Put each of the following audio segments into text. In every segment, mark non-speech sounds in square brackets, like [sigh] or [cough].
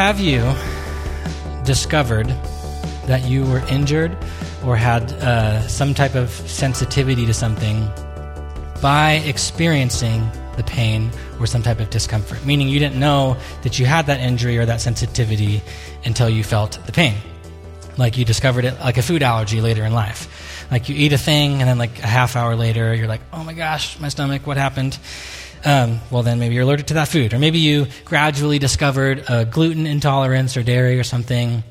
have you discovered that you were injured or had uh, some type of sensitivity to something by experiencing the pain or some type of discomfort? Meaning you didn't know that you had that injury or that sensitivity until you felt the pain. Like you discovered it like a food allergy later in life. Like you eat a thing and then like a half hour later you're like, oh my gosh, my stomach, what happened? Um, well, then maybe you're allergic to that food. Or maybe you gradually discovered a gluten intolerance or dairy or something,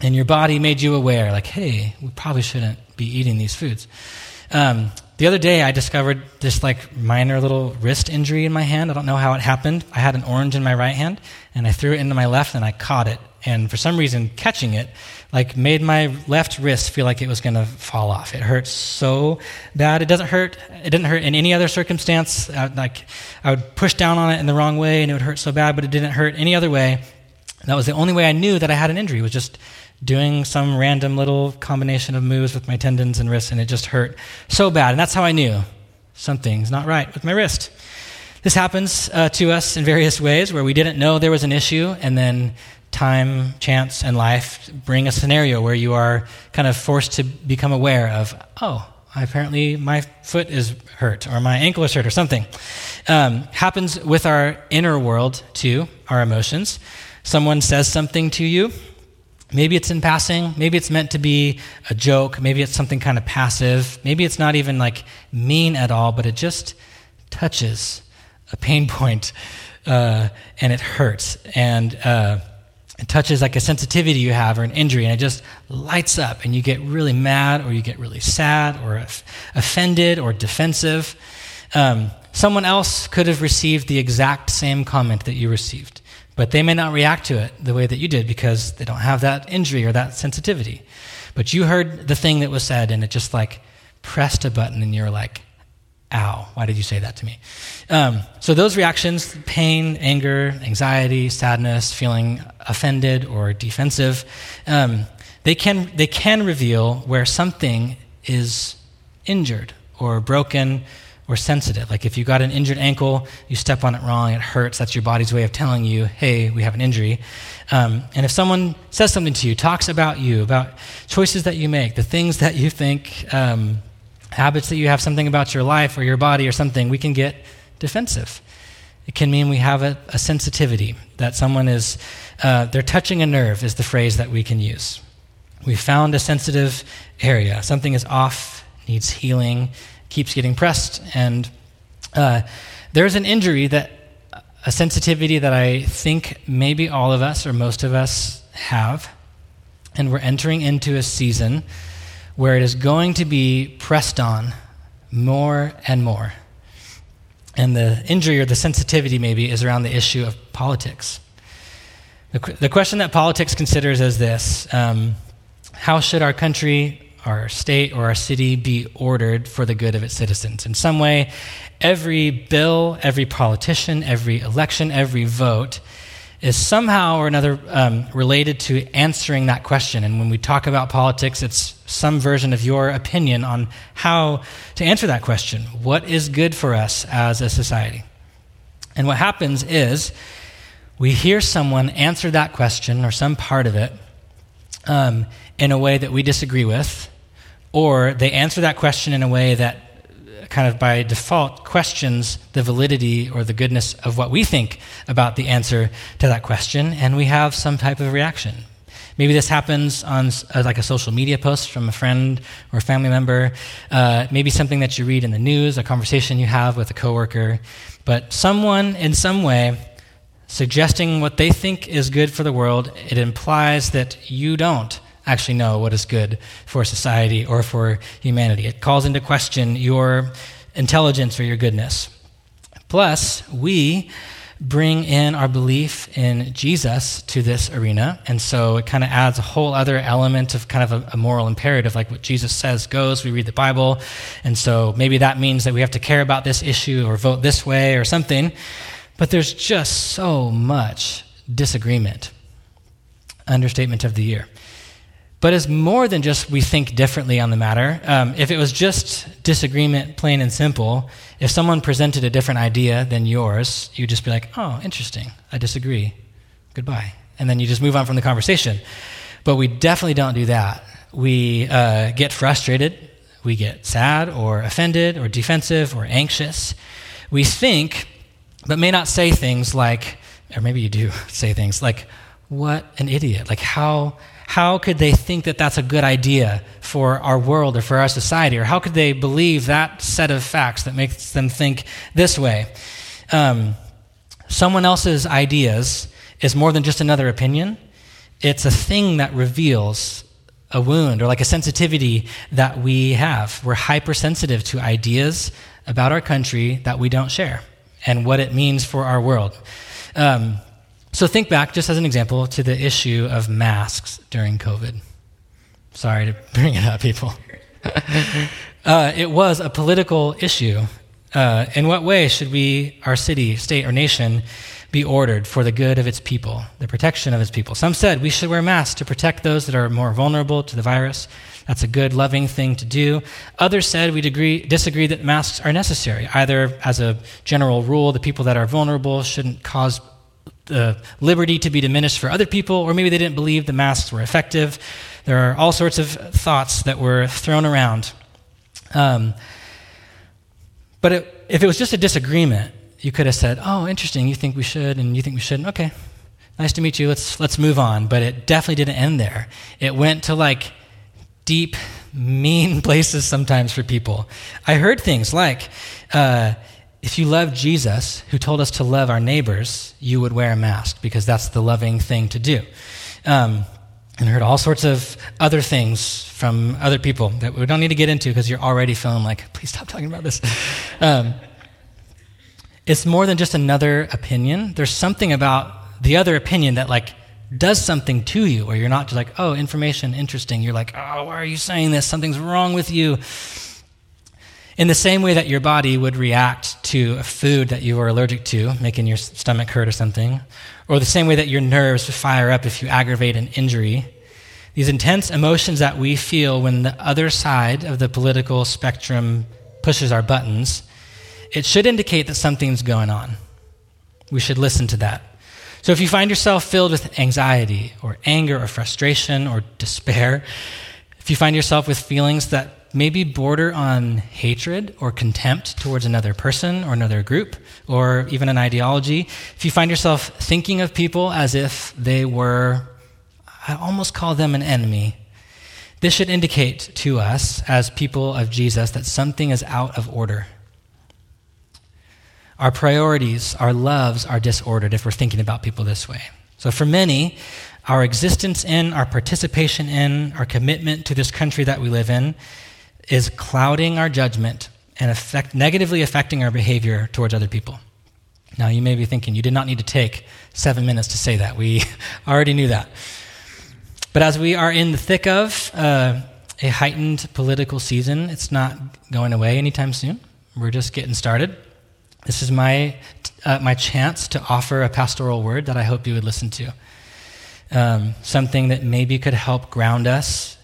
and your body made you aware, like, hey, we probably shouldn't be eating these foods. Um, the other day, I discovered this like minor little wrist injury in my hand. I don't know how it happened. I had an orange in my right hand, and I threw it into my left, and I caught it. And for some reason, catching it like made my left wrist feel like it was going to fall off. It hurt so bad. It doesn't hurt. It didn't hurt in any other circumstance. I, like I would push down on it in the wrong way, and it would hurt so bad. But it didn't hurt any other way. that was the only way I knew that I had an injury. Was just doing some random little combination of moves with my tendons and wrists, and it just hurt so bad. And that's how I knew something's not right with my wrist. This happens uh, to us in various ways where we didn't know there was an issue, and then time, chance, and life bring a scenario where you are kind of forced to become aware of, oh, apparently my foot is hurt or my ankle is hurt or something. Um, happens with our inner world too, our emotions. Someone says something to you. Maybe it's in passing. Maybe it's meant to be a joke. Maybe it's something kind of passive. Maybe it's not even like mean at all, but it just touches a pain point uh, and it hurts. And uh, it touches like a sensitivity you have or an injury, and it just lights up, and you get really mad, or you get really sad, or offended, or defensive. Um, someone else could have received the exact same comment that you received, but they may not react to it the way that you did because they don't have that injury or that sensitivity. But you heard the thing that was said, and it just like pressed a button, and you're like, ow, why did you say that to me? Um, so those reactions pain, anger, anxiety, sadness, feeling offended or defensive um, they, can, they can reveal where something is injured or broken or sensitive. Like if you got an injured ankle, you step on it wrong, it hurts. That's your body's way of telling you, hey, we have an injury. Um, and if someone says something to you, talks about you, about choices that you make, the things that you think um, habits that you have, something about your life or your body or something, we can get defensive. It can mean we have a, a sensitivity, that someone is, uh, they're touching a nerve, is the phrase that we can use. We found a sensitive area. Something is off, needs healing, keeps getting pressed. And uh, there's an injury that, a sensitivity that I think maybe all of us or most of us have. And we're entering into a season where it is going to be pressed on more and more. And the injury or the sensitivity, maybe, is around the issue of politics. The, the question that politics considers is this um, How should our country, our state, or our city be ordered for the good of its citizens? In some way, every bill, every politician, every election, every vote is somehow or another um, related to answering that question. And when we talk about politics, it's some version of your opinion on how to answer that question. What is good for us as a society? And what happens is we hear someone answer that question or some part of it um, in a way that we disagree with, or they answer that question in a way that kind of by default questions the validity or the goodness of what we think about the answer to that question, and we have some type of reaction. Maybe this happens on uh, like a social media post from a friend or a family member. Uh, maybe something that you read in the news, a conversation you have with a coworker. But someone, in some way, suggesting what they think is good for the world, it implies that you don't actually know what is good for society or for humanity. It calls into question your intelligence or your goodness. Plus, we bring in our belief in Jesus to this arena. And so it kind of adds a whole other element of kind of a, a, moral imperative, like what Jesus says goes. We read the Bible. And so maybe that means that we have to care about this issue or vote this way or something. But there's just so much disagreement. Understatement of the year. But it's more than just we think differently on the matter. Um, if it was just disagreement, plain and simple, if someone presented a different idea than yours, you'd just be like, oh, interesting, I disagree. Goodbye. and then you just move on from the conversation. But we definitely don't do that. We uh, get frustrated, we get sad or offended or defensive or anxious. We think, but may not say things like, or maybe you do [laughs] say things like, what an idiot. Like, how, how could they think that that's a good idea for our world or for our society? Or how could they believe that set of facts that makes them think this way? Um, someone else's ideas is more than just another opinion, it's a thing that reveals a wound or like a sensitivity that we have. We're hypersensitive to ideas about our country that we don't share and what it means for our world. Um, so think back, just as an example, to the issue of masks during COVID. Sorry to [laughs] bring it up, people. [laughs] uh, it was a political issue. Uh, in what way should we, our city, state, or nation, be ordered for the good of its people, the protection of its people? Some said we should wear masks to protect those that are more vulnerable to the virus. That's a good, loving thing to do. Others said we disagree that masks are necessary, either as a general rule, the people that are vulnerable shouldn't cause the liberty to be diminished for other people, or maybe they didn't believe the masks were effective. There are all sorts of thoughts that were thrown around. Um, but it, if it was just a disagreement, you could have said, "Oh, interesting. You think we should, and you think we shouldn't. Okay, nice to meet you. Let's let's move on." But it definitely didn't end there. It went to like deep, mean [laughs] places sometimes for people. I heard things like. Uh, if you love Jesus, who told us to love our neighbors, you would wear a mask because that's the loving thing to do. Um, and heard all sorts of other things from other people that we don't need to get into because you're already feeling like, please stop talking about this. Um, it's more than just another opinion. There's something about the other opinion that like does something to you, where you're not just like, oh, information, interesting. You're like, oh, why are you saying this? Something's wrong with you. In the same way that your body would react to a food that you are allergic to, making your stomach hurt or something, or the same way that your nerves fire up if you aggravate an injury, these intense emotions that we feel when the other side of the political spectrum pushes our buttons, it should indicate that something's going on. We should listen to that. So if you find yourself filled with anxiety or anger or frustration or despair, if you find yourself with feelings that maybe border on hatred or contempt towards another person or another group or even an ideology, if you find yourself thinking of people as if they were, I almost call them an enemy, this should indicate to us as people of Jesus that something is out of order. Our priorities, our loves are disordered if we're thinking about people this way. So, for many, our existence in, our participation in, our commitment to this country that we live in is clouding our judgment and affect, negatively affecting our behavior towards other people. Now, you may be thinking, you did not need to take seven minutes to say that. We [laughs] already knew that. But as we are in the thick of uh, a heightened political season, it's not going away anytime soon. We're just getting started. This is my, uh, my chance to offer a pastoral word that I hope you would listen to. Um, something that maybe could help ground us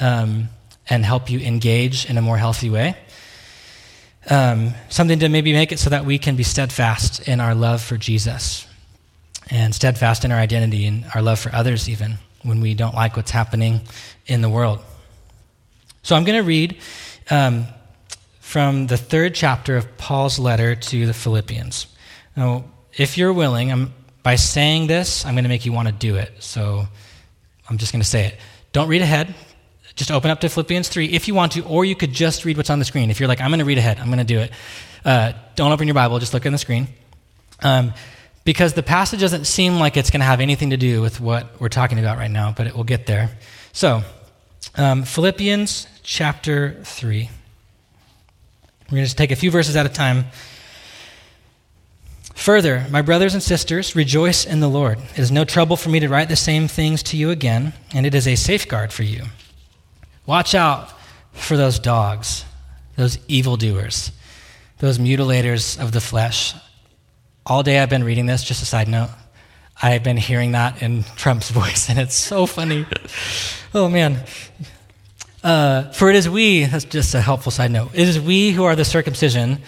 um, and help you engage in a more healthy way. Um, something to maybe make it so that we can be steadfast in our love for Jesus and steadfast in our identity and our love for others, even when we don't like what's happening in the world. So I'm going to read um, from the third chapter of Paul's letter to the Philippians. Now, if you're willing, I'm, by saying this, I'm going to make you want to do it. So I'm just going to say it. Don't read ahead. Just open up to Philippians 3 if you want to, or you could just read what's on the screen. If you're like, I'm going to read ahead, I'm going to do it. Uh, don't open your Bible, just look at the screen. Um, because the passage doesn't seem like it's going to have anything to do with what we're talking about right now, but it will get there. So, um, Philippians chapter 3. We're going to take a few verses at a time. Further, my brothers and sisters, rejoice in the Lord. It is no trouble for me to write the same things to you again, and it is a safeguard for you. Watch out for those dogs, those evildoers, those mutilators of the flesh. All day I've been reading this, just a side note. I've been hearing that in [laughs] Trump's voice, and it's so funny. oh, man. Uh, for it is we, that's just a helpful side note, it is we who are the circumcision,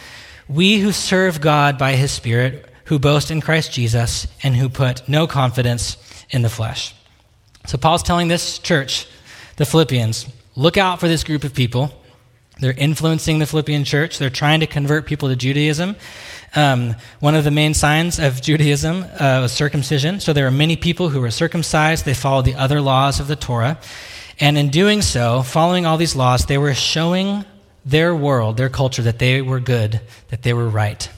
we who serve God by his Spirit, who boast in Christ Jesus, and who put no confidence in the flesh. So Paul's telling this church, the Philippians, look out for this group of people. They're influencing the Philippian church. They're trying to convert people to Judaism. Um, one of the main signs of Judaism uh, was circumcision. So there were many people who were circumcised. They followed the other laws of the Torah. And in doing so, following all these laws, they were showing their world, their culture, that they were good, that they were right.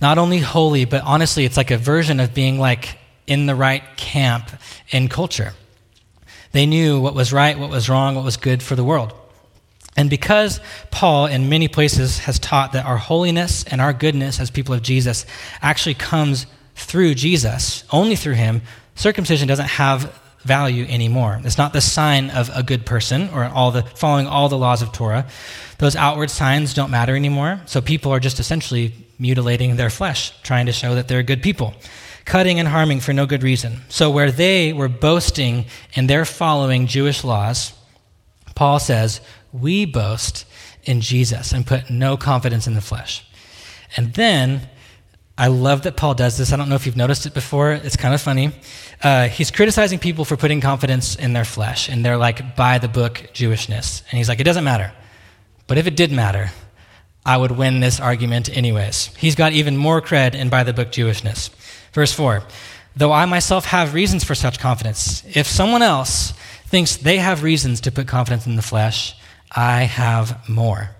Not only holy, but honestly, it's like a version of being like in the right camp in culture. They knew what was right, what was wrong, what was good for the world. And because Paul, in many places, has taught that our holiness and our goodness as people of Jesus actually comes through Jesus, only through him, circumcision doesn't have value anymore. It's not the sign of a good person or all the following all the laws of Torah. Those outward signs don't matter anymore. So people are just essentially mutilating their flesh, trying to show that they're good people, cutting and harming for no good reason. So where they were boasting in their following Jewish laws, Paul says, we boast in Jesus and put no confidence in the flesh. And then, I love that Paul does this. I don't know if you've noticed it before. It's kind of funny. Uh, he's criticizing people for putting confidence in their flesh and they're like by the book Jewishness. And he's like, it doesn't matter. But if it did matter, I would win this argument anyways. He's got even more cred in by the book Jewishness. Verse 4 Though I myself have reasons for such confidence, if someone else thinks they have reasons to put confidence in the flesh, I have more.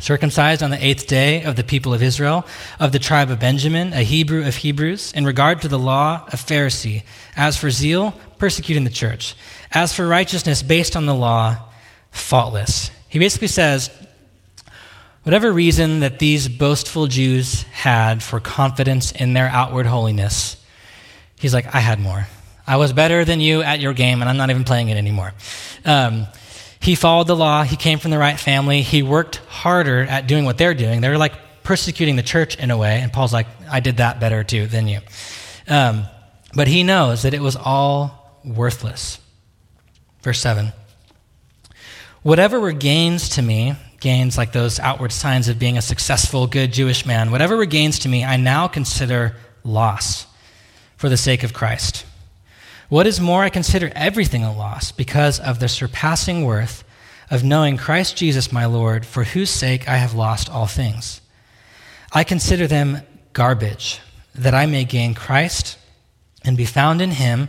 Circumcised on the eighth day of the people of Israel, of the tribe of Benjamin, a Hebrew of Hebrews, in regard to the law, a Pharisee. As for zeal, persecuting the church. As for righteousness based on the law, faultless. He basically says, whatever reason that these boastful Jews had for confidence in their outward holiness, he's like, I had more. I was better than you at your game, and I'm not even playing it anymore. Um, he followed the law. He came from the right family. He worked harder at doing what they're doing. They're like persecuting the church in a way. And Paul's like, I did that better too than you. Um, but he knows that it was all worthless. Verse 7 Whatever were gains to me, gains like those outward signs of being a successful, good Jewish man, whatever were gains to me, I now consider loss for the sake of Christ. What is more, I consider everything a loss because of the surpassing worth of knowing Christ Jesus my Lord, for whose sake I have lost all things. I consider them garbage, that I may gain Christ and be found in him,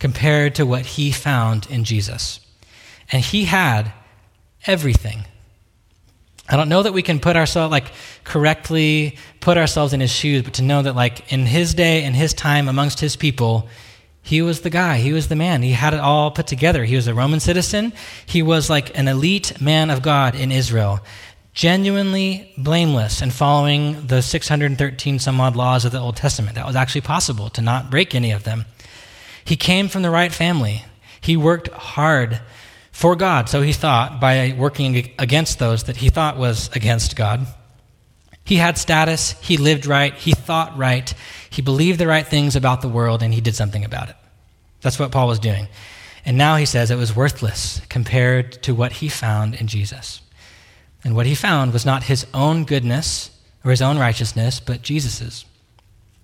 compared to what he found in Jesus. And he had everything. I don't know that we can put ourselves, like, correctly put ourselves in his shoes, but to know that, like, in his day, in his time, amongst his people, he was the guy. He was the man. He had it all put together. He was a Roman citizen. He was like an elite man of God in Israel, genuinely blameless and following the 613 some odd laws of the Old Testament. That was actually possible to not break any of them. He came from the right family. He worked hard for God, so he thought, by working against those that he thought was against God. He had status, he lived right, he thought right, he believed the right things about the world, and he did something about it. That's what Paul was doing. And now he says it was worthless compared to what he found in Jesus. And what he found was not his own goodness or his own righteousness, but Jesus's.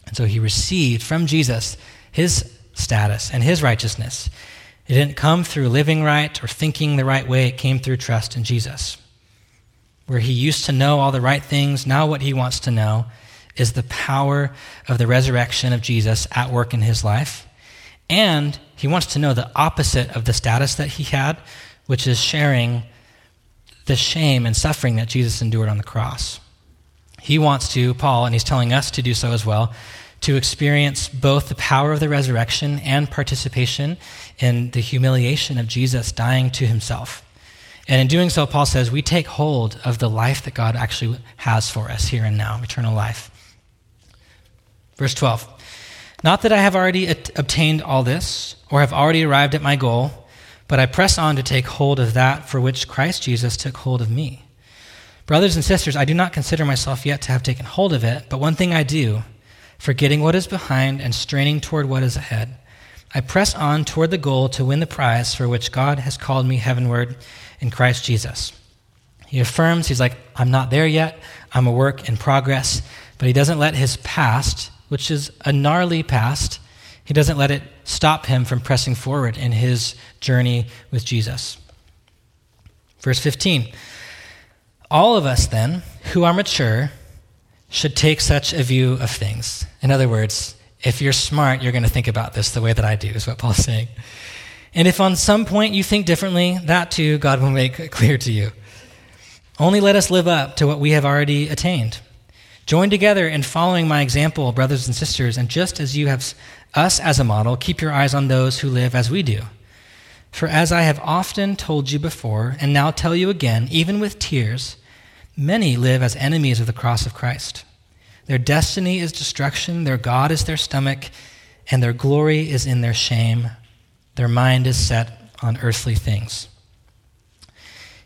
And so he received from Jesus his status and his righteousness. It didn't come through living right or thinking the right way, it came through trust in Jesus. Where he used to know all the right things, now what he wants to know is the power of the resurrection of Jesus at work in his life. And he wants to know the opposite of the status that he had, which is sharing the shame and suffering that Jesus endured on the cross. He wants to, Paul, and he's telling us to do so as well, to experience both the power of the resurrection and participation in the humiliation of Jesus dying to himself. And in doing so, Paul says, we take hold of the life that God actually has for us here and now, eternal life. Verse 12 Not that I have already obtained all this, or have already arrived at my goal, but I press on to take hold of that for which Christ Jesus took hold of me. Brothers and sisters, I do not consider myself yet to have taken hold of it, but one thing I do, forgetting what is behind and straining toward what is ahead. I press on toward the goal to win the prize for which God has called me heavenward in Christ Jesus. He affirms, he's like, I'm not there yet. I'm a work in progress. But he doesn't let his past, which is a gnarly past, he doesn't let it stop him from pressing forward in his journey with Jesus. Verse 15 All of us, then, who are mature, should take such a view of things. In other words, if you're smart, you're going to think about this the way that I do, is what Paul's saying. And if on some point you think differently, that too God will make clear to you. Only let us live up to what we have already attained. Join together in following my example, brothers and sisters, and just as you have us as a model, keep your eyes on those who live as we do. For as I have often told you before, and now tell you again, even with tears, many live as enemies of the cross of Christ. Their destiny is destruction, their God is their stomach, and their glory is in their shame. Their mind is set on earthly things.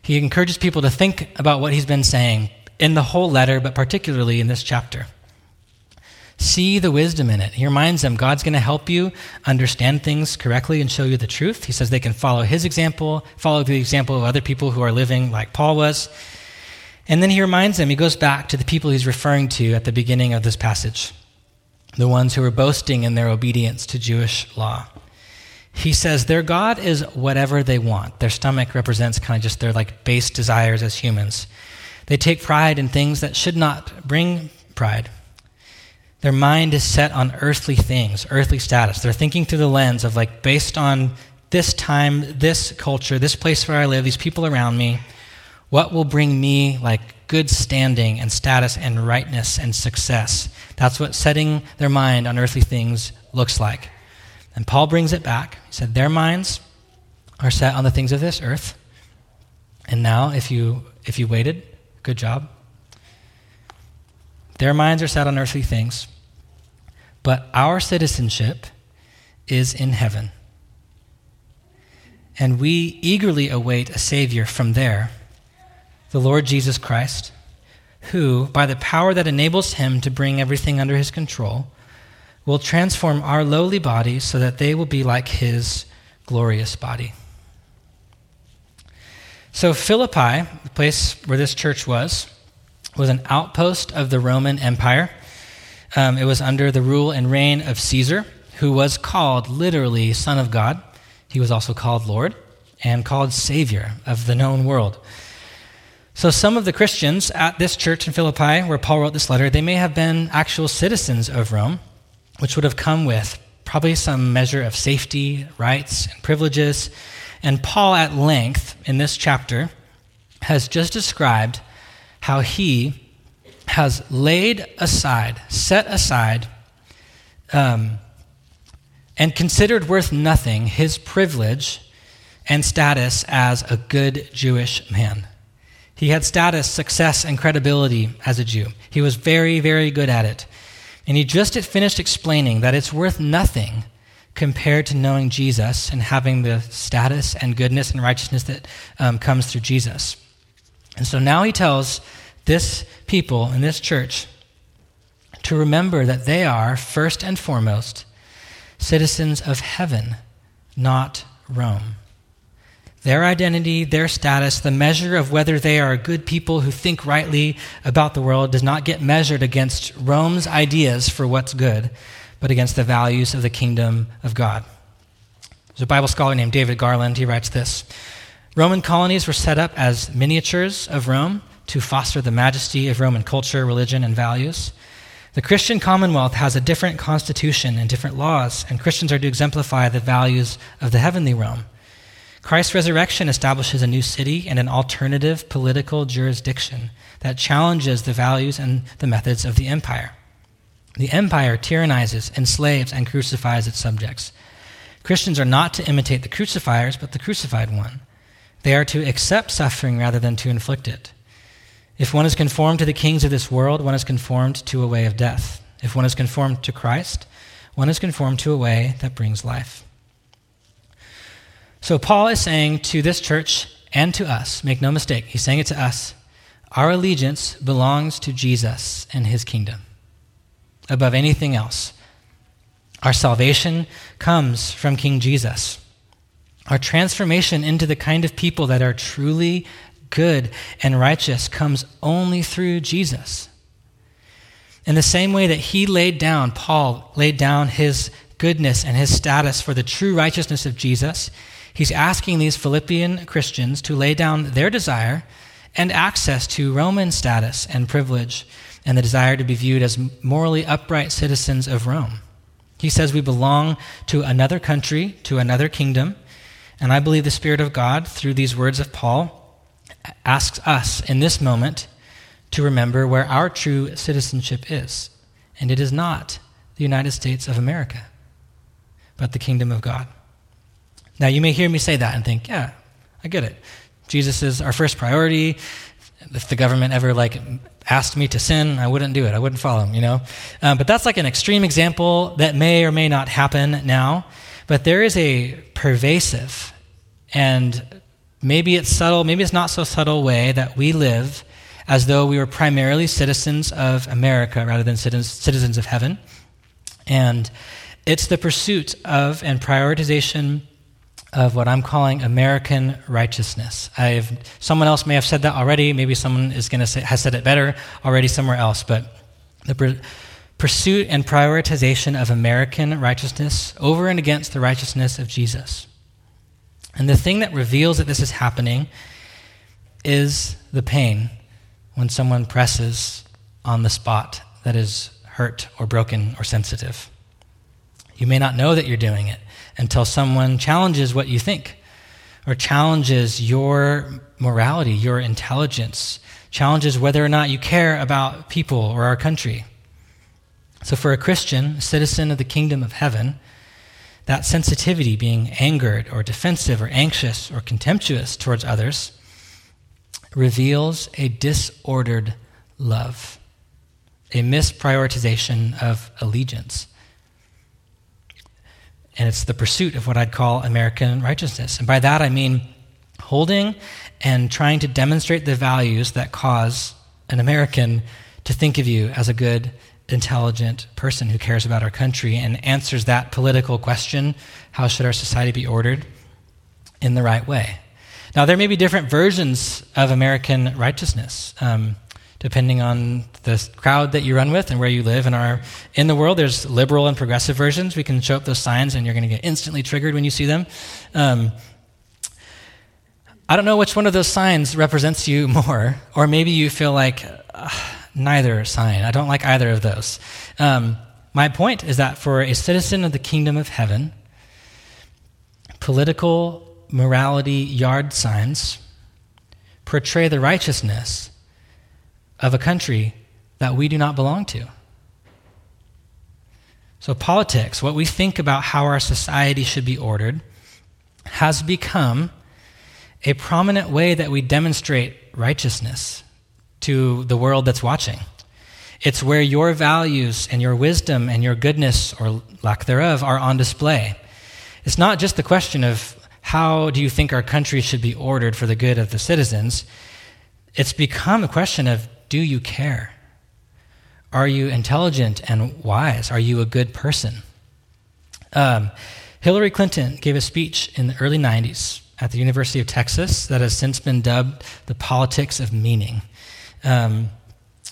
He encourages people to think about what he's been saying in the whole letter, but particularly in this chapter. See the wisdom in it. He reminds them God's going to help you understand things correctly and show you the truth. He says they can follow his example, follow the example of other people who are living like Paul was. And then he reminds them, he goes back to the people he's referring to at the beginning of this passage, the ones who were boasting in their obedience to Jewish law. He says their God is whatever they want. Their stomach represents kind of just their like base desires as humans. They take pride in things that should not bring pride. Their mind is set on earthly things, earthly status. They're thinking through the lens of like based on this time, this culture, this place where I live, these people around me, what will bring me like good standing and status and rightness and success? That's what setting their mind on earthly things looks like. And Paul brings it back. He said, Their minds are set on the things of this earth. And now, if you, if you waited, good job. Their minds are set on earthly things. But our citizenship is in heaven. And we eagerly await a Savior from there, the Lord Jesus Christ, who, by the power that enables him to bring everything under his control, will transform our lowly bodies so that they will be like his glorious body. So, Philippi, the place where this church was, was an outpost of the Roman Empire. Um, it was under the rule and reign of Caesar, who was called literally Son of God. He was also called Lord and called Savior of the known world. So, some of the Christians at this church in Philippi, where Paul wrote this letter, they may have been actual citizens of Rome which would have come with probably some measure of safety, rights, and privileges. And Paul, at length, in this chapter, has just described how he has laid aside, set aside, um, and considered worth nothing his privilege and status as a good Jewish man. He had status, success, and credibility as a Jew. He was very, very good at it. And he just finished explaining that it's worth nothing compared to knowing Jesus and having the status and goodness and righteousness that um, comes through Jesus. And so now he tells this people in this church to remember that they are, first and foremost, citizens of heaven, not Rome. Their identity, their status, the measure of whether they are good people who think rightly about the world does not get measured against Rome's ideas for what's good, but against the values of the kingdom of God. There's a Bible scholar named David Garland. He writes this Roman colonies were set up as miniatures of Rome to foster the majesty of Roman culture, religion, and values. The Christian Commonwealth has a different constitution and different laws, and Christians are to exemplify the values of the heavenly Rome. Christ's resurrection establishes a new city and an alternative political jurisdiction that challenges the values and the methods of the empire. The empire tyrannizes, enslaves, and crucifies its subjects. Christians are not to imitate the crucifiers, but the crucified one. They are to accept suffering rather than to inflict it. If one is conformed to the kings of this world, one is conformed to a way of death. If one is conformed to Christ, one is conformed to a way that brings life. So Paul is saying to this church and to us, make no mistake, he's saying it to us, our allegiance belongs to Jesus and his kingdom above anything else. Our salvation comes from King Jesus. Our transformation into the kind of people that are truly good and righteous comes only through Jesus. In the same way that he laid down, Paul laid down his goodness and his status for the true righteousness of Jesus, he's asking these Philippian Christians to lay down their desire and access to Roman status and privilege and the desire to be viewed as morally upright citizens of Rome. He says we belong to another country, to another kingdom, and I believe the Spirit of God, through these words of Paul, asks us in this moment to remember where our true citizenship is. And it is not the United States of America, but the kingdom of God. Now, you may hear me say that and think, yeah, I get it. Jesus is our first priority. If the government ever like asked me to sin, I wouldn't do it. I wouldn't follow him, you know? Um, but that's like an extreme example that may or may not happen now. But there is a pervasive and maybe it's subtle, maybe it's not so subtle way that we live as though we were primarily citizens of America rather than citizens of heaven. And it's the pursuit of and prioritization of what I'm calling American righteousness. I've, someone else may have said that already. Maybe someone is going to has said it better already somewhere else. But the pursuit and prioritization of American righteousness over and against the righteousness of Jesus. And the thing that reveals that this is happening is the pain when someone presses on the spot that is hurt or broken or sensitive. You may not know that you're doing it until someone challenges what you think or challenges your morality, your intelligence, challenges whether or not you care about people or our country. So, for a Christian, a citizen of the kingdom of heaven, that sensitivity, being angered or defensive or anxious or contemptuous towards others, reveals a disordered love, a misprioritization of allegiance. And it's the pursuit of what I'd call American righteousness. And by that I mean holding and trying to demonstrate the values that cause an American to think of you as a good intelligent person who cares about our country and answers that political question how should our society be ordered in the right way? Now, there may be different versions of American righteousness. Um, depending on the crowd that you run with and where you live. In our in the world, there's liberal and progressive versions. We can show up those signs, and you're going to get instantly triggered when you see them. Um, I don't know which one of those signs represents you [laughs] more, or maybe you feel like. Uh, neither sign. I don't like either of those. Um, my point is that for a citizen of the kingdom of heaven, political morality yard signs portray the righteousness of a country that we do not belong to. So, politics, what we think about how our society should be ordered, has become a prominent way that we demonstrate righteousness to the world that's watching. It's where your values and your wisdom and your goodness, or lack thereof, are on display. It's not just the question of how do you think our country should be ordered for the good of the citizens. It's become a question of do you care? Are you intelligent and wise? Are you a good person? Um, Hillary Clinton gave a speech in the early 90s at the University of Texas that has since been dubbed the politics of meaning. Um,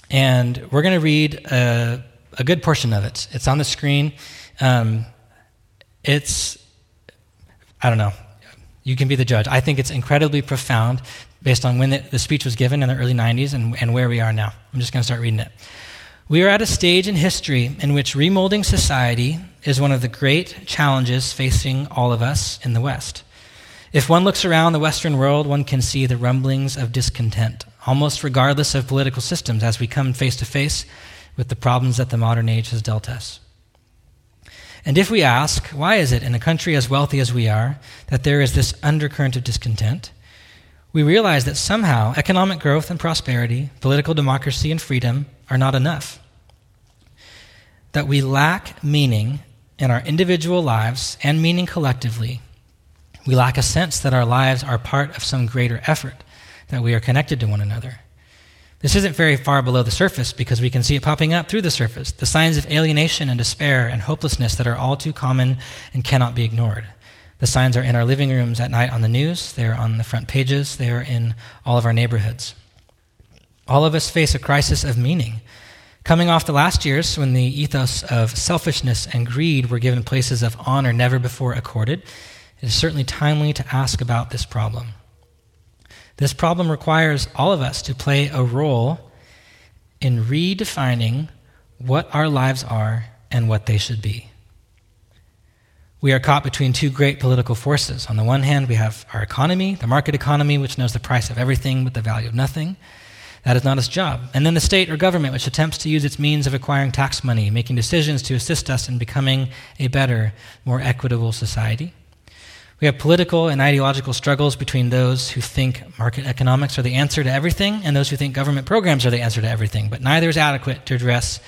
and we're going to read a, a, good portion of it. It's on the screen. Um, it's, I don't know, you can be the judge. I think it's incredibly profound based on when the, the speech was given in the early 90s and, and where we are now. I'm just going to start reading it. We are at a stage in history in which remolding society is one of the great challenges facing all of us in the West. If one looks around the Western world, one can see the rumblings of discontent almost regardless of political systems, as we come face to face with the problems that the modern age has dealt us. And if we ask, why is it in a country as wealthy as we are that there is this undercurrent of discontent? We realize that somehow economic growth and prosperity, political democracy and freedom are not enough. That we lack meaning in our individual lives and meaning collectively, we lack a sense that our lives are part of some greater effort, that we are connected to one another. This isn't very far below the surface because we can see it popping up through the surface the signs of alienation and despair and hopelessness that are all too common and cannot be ignored. The signs are in our living rooms at night on the news, they are on the front pages, they are in all of our neighborhoods. All of us face a crisis of meaning. Coming off the last years when the ethos of selfishness and greed were given places of honor never before accorded, it is certainly timely to ask about this problem. This problem requires all of us to play a role in redefining what our lives are and what they should be. We are caught between two great political forces. On the one hand, we have our economy, the market economy, which knows the price of everything but the value of nothing. That is not its job. And then the state or government, which attempts to use its means of acquiring tax money, making decisions to assist us in becoming a better, more equitable society. We have political and ideological struggles between those who think market economics are the answer to everything and those who think government programs are the answer to everything, but neither is adequate to address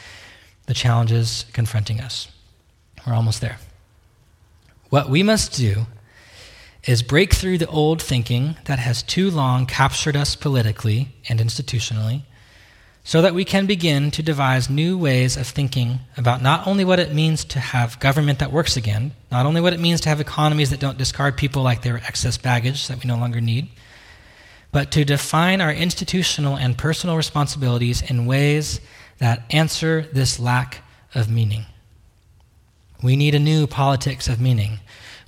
the challenges confronting us. We're almost there. What we must do is break through the old thinking that has too long captured us politically and institutionally so that we can begin to devise new ways of thinking about not only what it means to have government that works again, not only what it means to have economies that don't discard people like they're excess baggage that we no longer need, but to define our institutional and personal responsibilities in ways that answer this lack of meaning. We need a new politics of meaning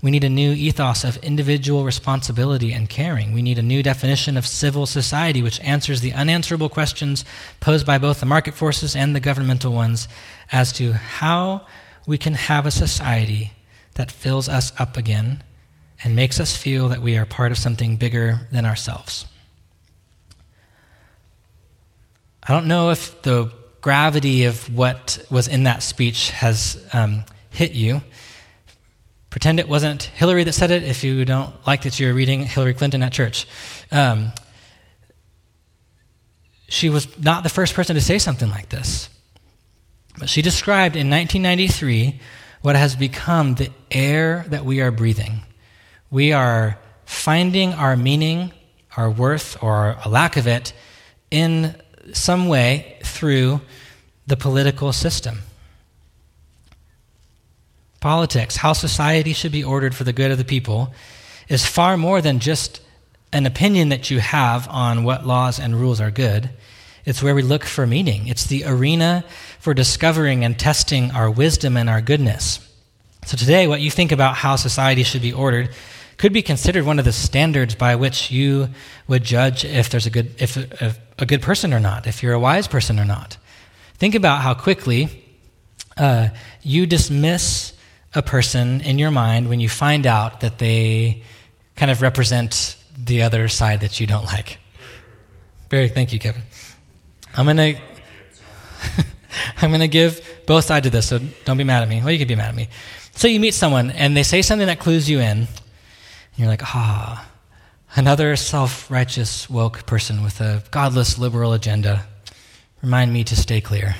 we need a new ethos of individual responsibility and caring. We need a new definition of civil society, which answers the unanswerable questions posed by both the market forces and the governmental ones as to how we can have a society that fills us up again and makes us feel that we are part of something bigger than ourselves. I don't know if the gravity of what was in that speech has um, hit you. Pretend it wasn't Hillary that said it if you don't like that you're reading Hillary Clinton at church. Um, she was not the first person to say something like this. But she described in 1993 what has become the air that we are breathing. We are finding our meaning, our worth, or a lack of it in some way through the political system. Politics, how society should be ordered for the good of the people, is far more than just an opinion that you have on what laws and rules are good. It's where we look for meaning. It's the arena for discovering and testing our wisdom and our goodness. So, today, what you think about how society should be ordered could be considered one of the standards by which you would judge if there's a good, if a, a good person or not, if you're a wise person or not. Think about how quickly uh, you dismiss a person in your mind when you find out that they kind of represent the other side that you don't like? Very, thank you, Kevin. I'm gonna, [laughs] I'm gonna give both sides of this, so don't be mad at me. Well, you can be mad at me. So you meet someone and they say something that clues you in. And you're like, ah, another self-righteous woke person with a godless liberal agenda. Remind me to stay clear.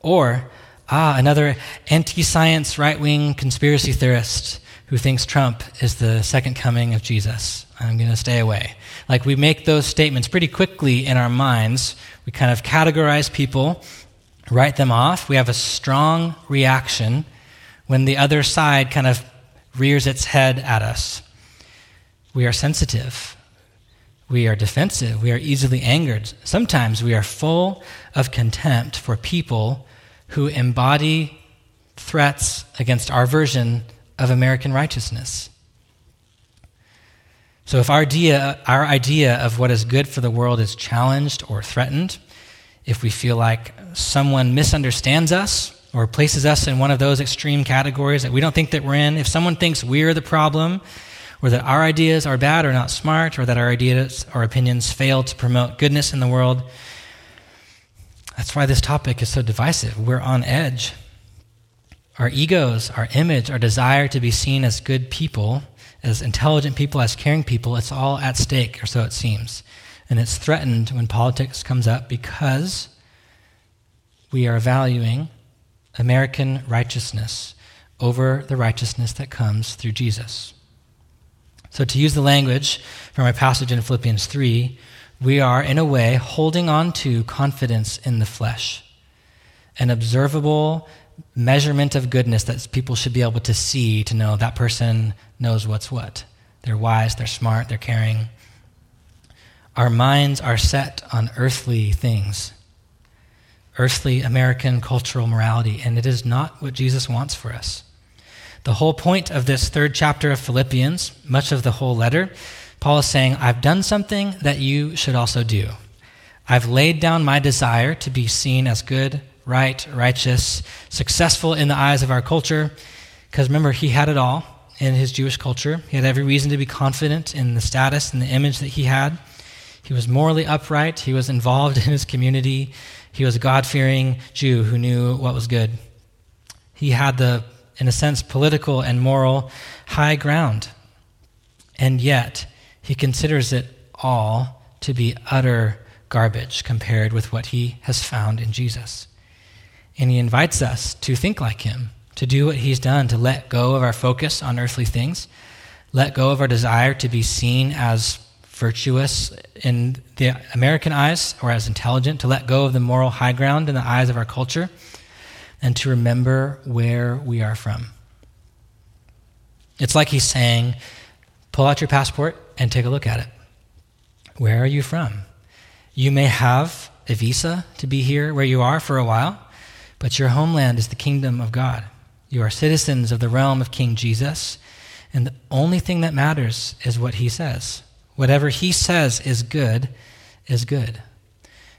Or Ah, another anti science right wing conspiracy theorist who thinks Trump is the second coming of Jesus. I'm going to stay away. Like we make those statements pretty quickly in our minds. We kind of categorize people, write them off. We have a strong reaction when the other side kind of rears its head at us. We are sensitive. We are defensive. We are easily angered. Sometimes we are full of contempt for people who embody threats against our version of American righteousness. So, if our idea, our idea of what is good for the world is challenged or threatened, if we feel like someone misunderstands us or places us in one of those extreme categories that we don't think that we're in, if someone thinks we're the problem, or that our ideas are bad or not smart, or that our ideas or opinions fail to promote goodness in the world, that's why this topic is so divisive. We're on edge. Our egos, our image, our desire to be seen as good people, as intelligent people, as caring people, it's all at stake, or so it seems. And it's threatened when politics comes up because we are valuing American righteousness over the righteousness that comes through Jesus. So, to use the language from our passage in Philippians 3, we are, in a way, holding on to confidence in the flesh, an observable measurement of goodness that people should be able to see to know that person knows what's what. They're wise, they're smart, they're caring. Our minds are set on earthly things, earthly American cultural morality, and it is not what Jesus wants for us. The whole point of this third chapter of Philippians, much of the whole letter, Paul is saying, I've done something that you should also do. I've laid down my desire to be seen as good, right, righteous, successful in the eyes of our culture. Because remember, he had it all in his Jewish culture. He had every reason to be confident in the status and the image that he had. He was morally upright. He was involved [laughs] in his community. He was a God fearing Jew who knew what was good. He had the, in a sense, political and moral high ground. And yet, he considers it all to be utter garbage compared with what he has found in Jesus. And he invites us to think like him, to do what he's done, to let go of our focus on earthly things, let go of our desire to be seen as virtuous in the American eyes or as intelligent, to let go of the moral high ground in the eyes of our culture, and to remember where we are from. It's like he's saying, pull out your passport and take a look at it. Where are you from? You may have a visa to be here where you are for a while, but your homeland is the kingdom of God. You are citizens of the realm of King Jesus, and the only thing that matters is what he says. Whatever he says is good, is good.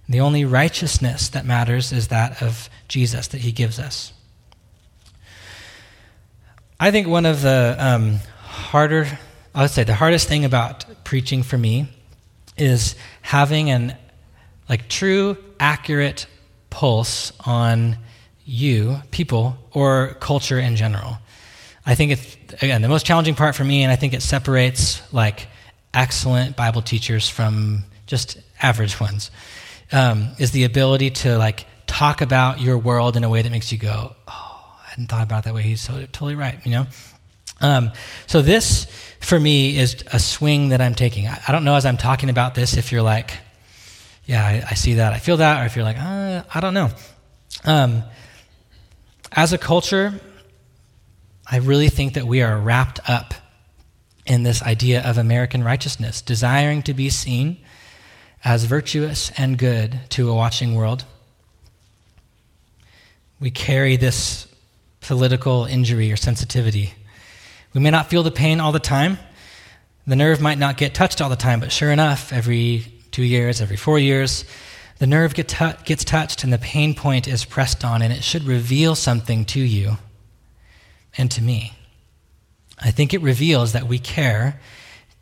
The only righteousness that matters is that of Jesus that he gives us. I think one of the um, harder I would say the hardest thing about preaching for me is having an like true, accurate pulse on you, people, or culture in general. I think it's again the most challenging part for me, and I think it separates like excellent Bible teachers from just average ones. Um, is the ability to like talk about your world in a way that makes you go, "Oh, I hadn't thought about that way." He's so, totally right, you know. Um, so this for me is a swing that I'm taking. I, I, don't know as I'm talking about this if you're like, yeah, I, I see that, I feel that, or if you're like, uh, I don't know. Um, as a culture, I really think that we are wrapped up in this idea of American righteousness, desiring to be seen as virtuous and good to a watching world. We carry this political injury or sensitivity we may not feel the pain all the time. The nerve might not get touched all the time, but sure enough, every two years, every four years, the nerve get gets touched and the pain point is pressed on, and it should reveal something to you and to me. I think it reveals that we care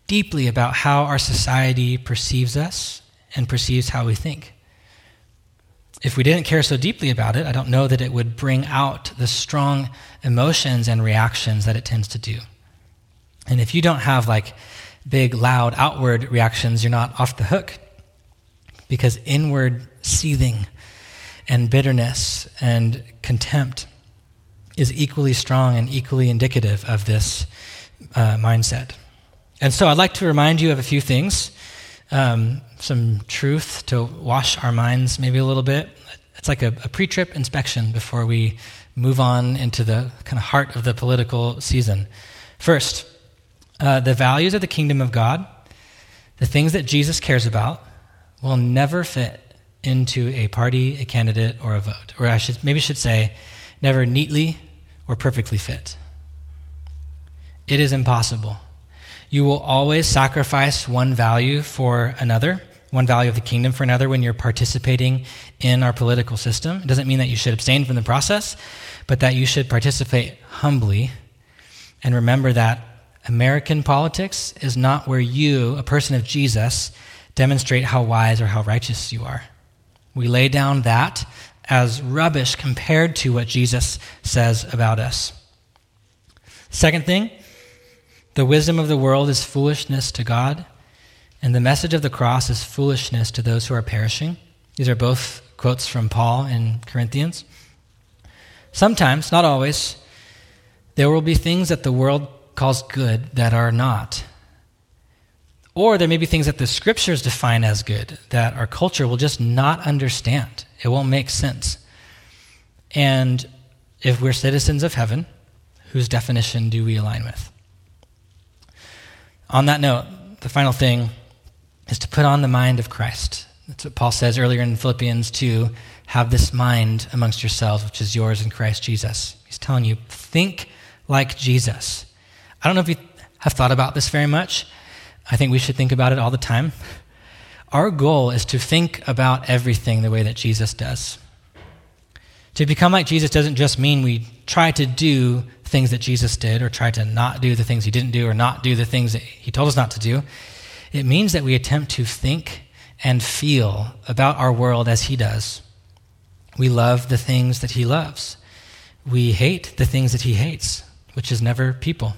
deeply about how our society perceives us and perceives how we think. If we didn't care so deeply about it, I don't know that it would bring out the strong emotions and reactions that it tends to do. And if you don't have like big, loud, outward reactions, you're not off the hook. Because inward seething and bitterness and contempt is equally strong and equally indicative of this uh, mindset. And so I'd like to remind you of a few things, um, some truth to wash our minds maybe a little bit. It's like a, a pre trip inspection before we move on into the kind of heart of the political season. First, uh, the values of the kingdom of God, the things that Jesus cares about, will never fit into a party, a candidate, or a vote. Or I should maybe should say, never neatly or perfectly fit. It is impossible. You will always sacrifice one value for another one value of the kingdom for another when you're participating in our political system. It doesn't mean that you should abstain from the process, but that you should participate humbly and remember that American politics is not where you, a person of Jesus, demonstrate how wise or how righteous you are. We lay down that as rubbish compared to what Jesus says about us. Second thing, the wisdom of the world is foolishness to God. And the message of the cross is foolishness to those who are perishing. These are both quotes from Paul in Corinthians. Sometimes, not always, There will be things that the world calls good that are not. Or there may be things that the scriptures define as good that our culture will just not understand. It won't make sense. And if we're citizens of heaven, whose definition do we align with? On that note, the final thing is to put on the mind of Christ. That's what Paul says earlier in Philippians 2 have this mind amongst yourselves, which is yours in Christ Jesus. He's telling you, think like Jesus. I don't know if you have thought about this very much. I think we should think about it all the time. Our goal is to think about everything the way that Jesus does. To become like Jesus doesn't just mean we try to do things that Jesus did or try to not do the things he didn't do or not do the things that he told us not to do. It means that we attempt to think and feel about our world as he does. We love the things that he loves. We hate the things that he hates, which is never people.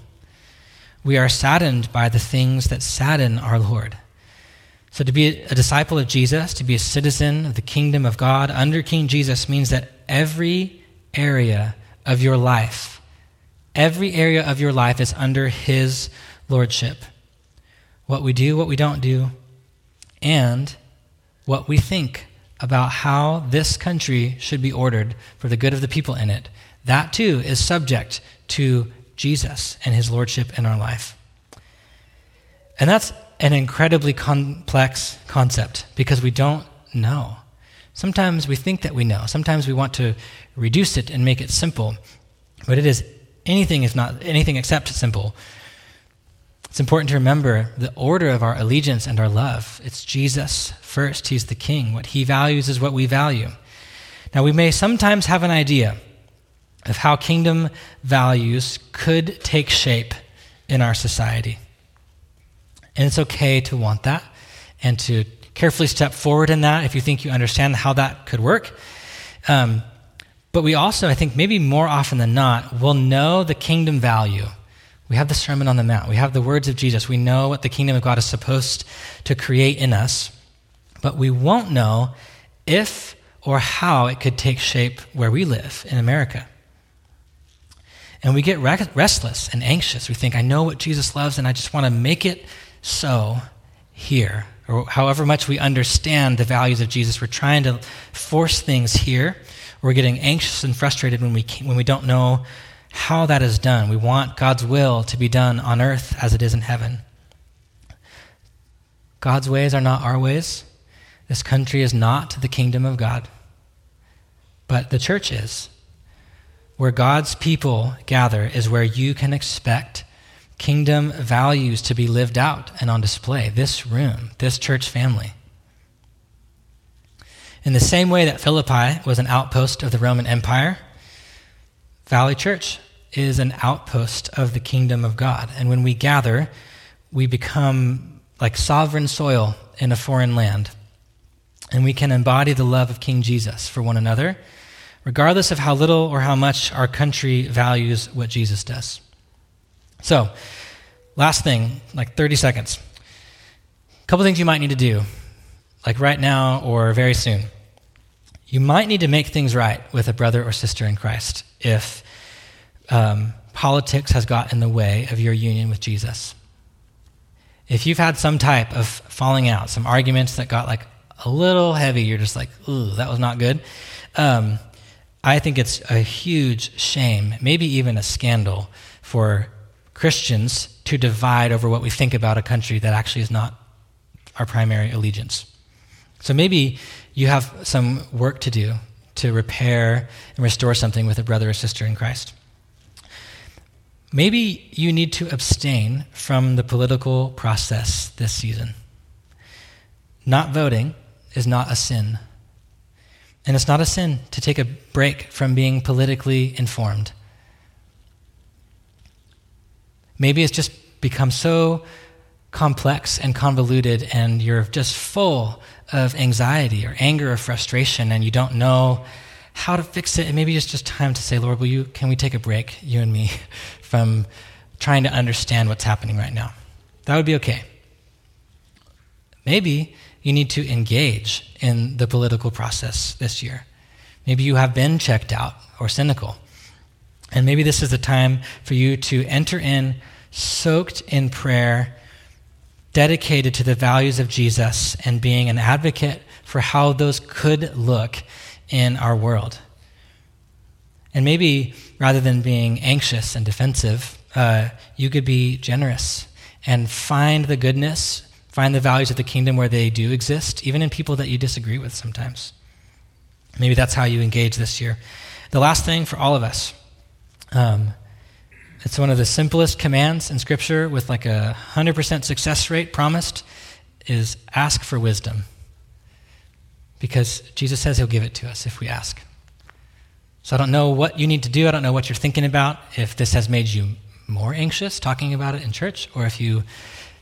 We are saddened by the things that sadden our Lord. So, to be a disciple of Jesus, to be a citizen of the kingdom of God under King Jesus, means that every area of your life, every area of your life is under his lordship. What we do, what we don't do, and what we think about how this country should be ordered for the good of the people in it, that too is subject to Jesus and his lordship in our life. And that's an incredibly complex concept because we don't know. Sometimes we think that we know. Sometimes we want to reduce it and make it simple. But it is anything is not anything except simple. It's important to remember the order of our allegiance and our love. It's Jesus first. He's the king. What he values is what we value. Now, we may sometimes have an idea of how kingdom values could take shape in our society. And it's okay to want that and to carefully step forward in that if you think you understand how that could work. Um, but we also, I think, maybe more often than not, will know the kingdom value we have the Sermon on the Mount. We have the words of Jesus. We know what the kingdom of God is supposed to create in us, but we won't know if or how it could take shape where we live in America. And we get restless and anxious. We think, I know what Jesus loves, and I just want to make it so here. Or however much we understand the values of Jesus, we're trying to force things here. We're getting anxious and frustrated when we, when we don't know how that is done. We want God's will to be done on earth as it is in heaven. God's ways are not our ways. This country is not the kingdom of God, but the church is. Where God's people gather is where you can expect kingdom values to be lived out and on display. This room, this church family. In the same way that Philippi was an outpost of the Roman Empire, Valley Church is an outpost of the kingdom of God. And when we gather, we become like sovereign soil in a foreign land. And we can embody the love of King Jesus for one another, regardless of how little or how much our country values what Jesus does. So, last thing, like 30 seconds. A couple things you might need to do, like right now or very soon. You might need to make things right with a brother or sister in Christ if um, politics has got in the way of your union with Jesus. If you've had some type of falling out, some arguments that got like a little heavy, you're just like, ooh, that was not good. Um, I think it's a huge shame, maybe even a scandal, for Christians to divide over what we think about a country that actually is not our primary allegiance. So maybe you have some work to do to repair and restore something with a brother or sister in Christ. Maybe you need to abstain from the political process this season. Not voting is not a sin. And it's not a sin to take a break from being politically informed. Maybe it's just become so complex and convoluted, and you're just full of anxiety or anger or frustration, and you don't know how to fix it. And maybe it's just time to say, Lord, will you, can we take a break, you and me, [laughs] from trying to understand what's happening right now? That would be okay. Maybe you need to engage in the political process this year. Maybe you have been checked out or cynical. And maybe this is the time for you to enter in, soaked in prayer, dedicated to the values of Jesus, and being an advocate for how those could look in our world. And maybe rather than being anxious and defensive, uh, you could be generous and find the goodness, find the values of the kingdom where they do exist, even in people that you disagree with sometimes. Maybe that's how you engage this year. The last thing for all of us um, it's one of the simplest commands in Scripture with like a 100% success rate promised is ask for wisdom. Because Jesus says he'll give it to us if we ask. So I don't know what you need to do. I don't know what you're thinking about. If this has made you more anxious talking about it in church, or if you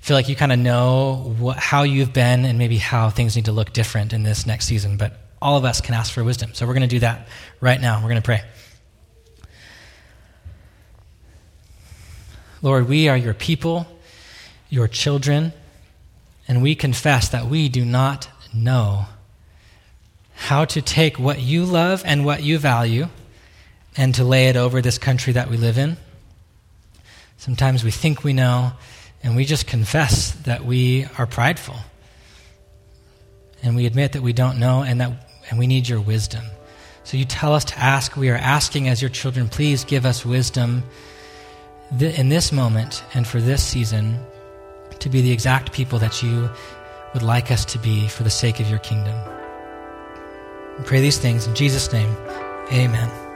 feel like you kind of know what, how you've been and maybe how things need to look different in this next season. But all of us can ask for wisdom. So we're going to do that right now. We're going to pray. Lord, we are your people, your children, and we confess that we do not know how to take what you love and what you value and to lay it over this country that we live in. Sometimes we think we know, and we just confess that we are prideful. And we admit that we don't know and that and we need your wisdom. So you tell us to ask. We are asking as your children, please give us wisdom in this moment and for this season to be the exact people that you would like us to be for the sake of your kingdom. We pray these things in Jesus' name. Amen.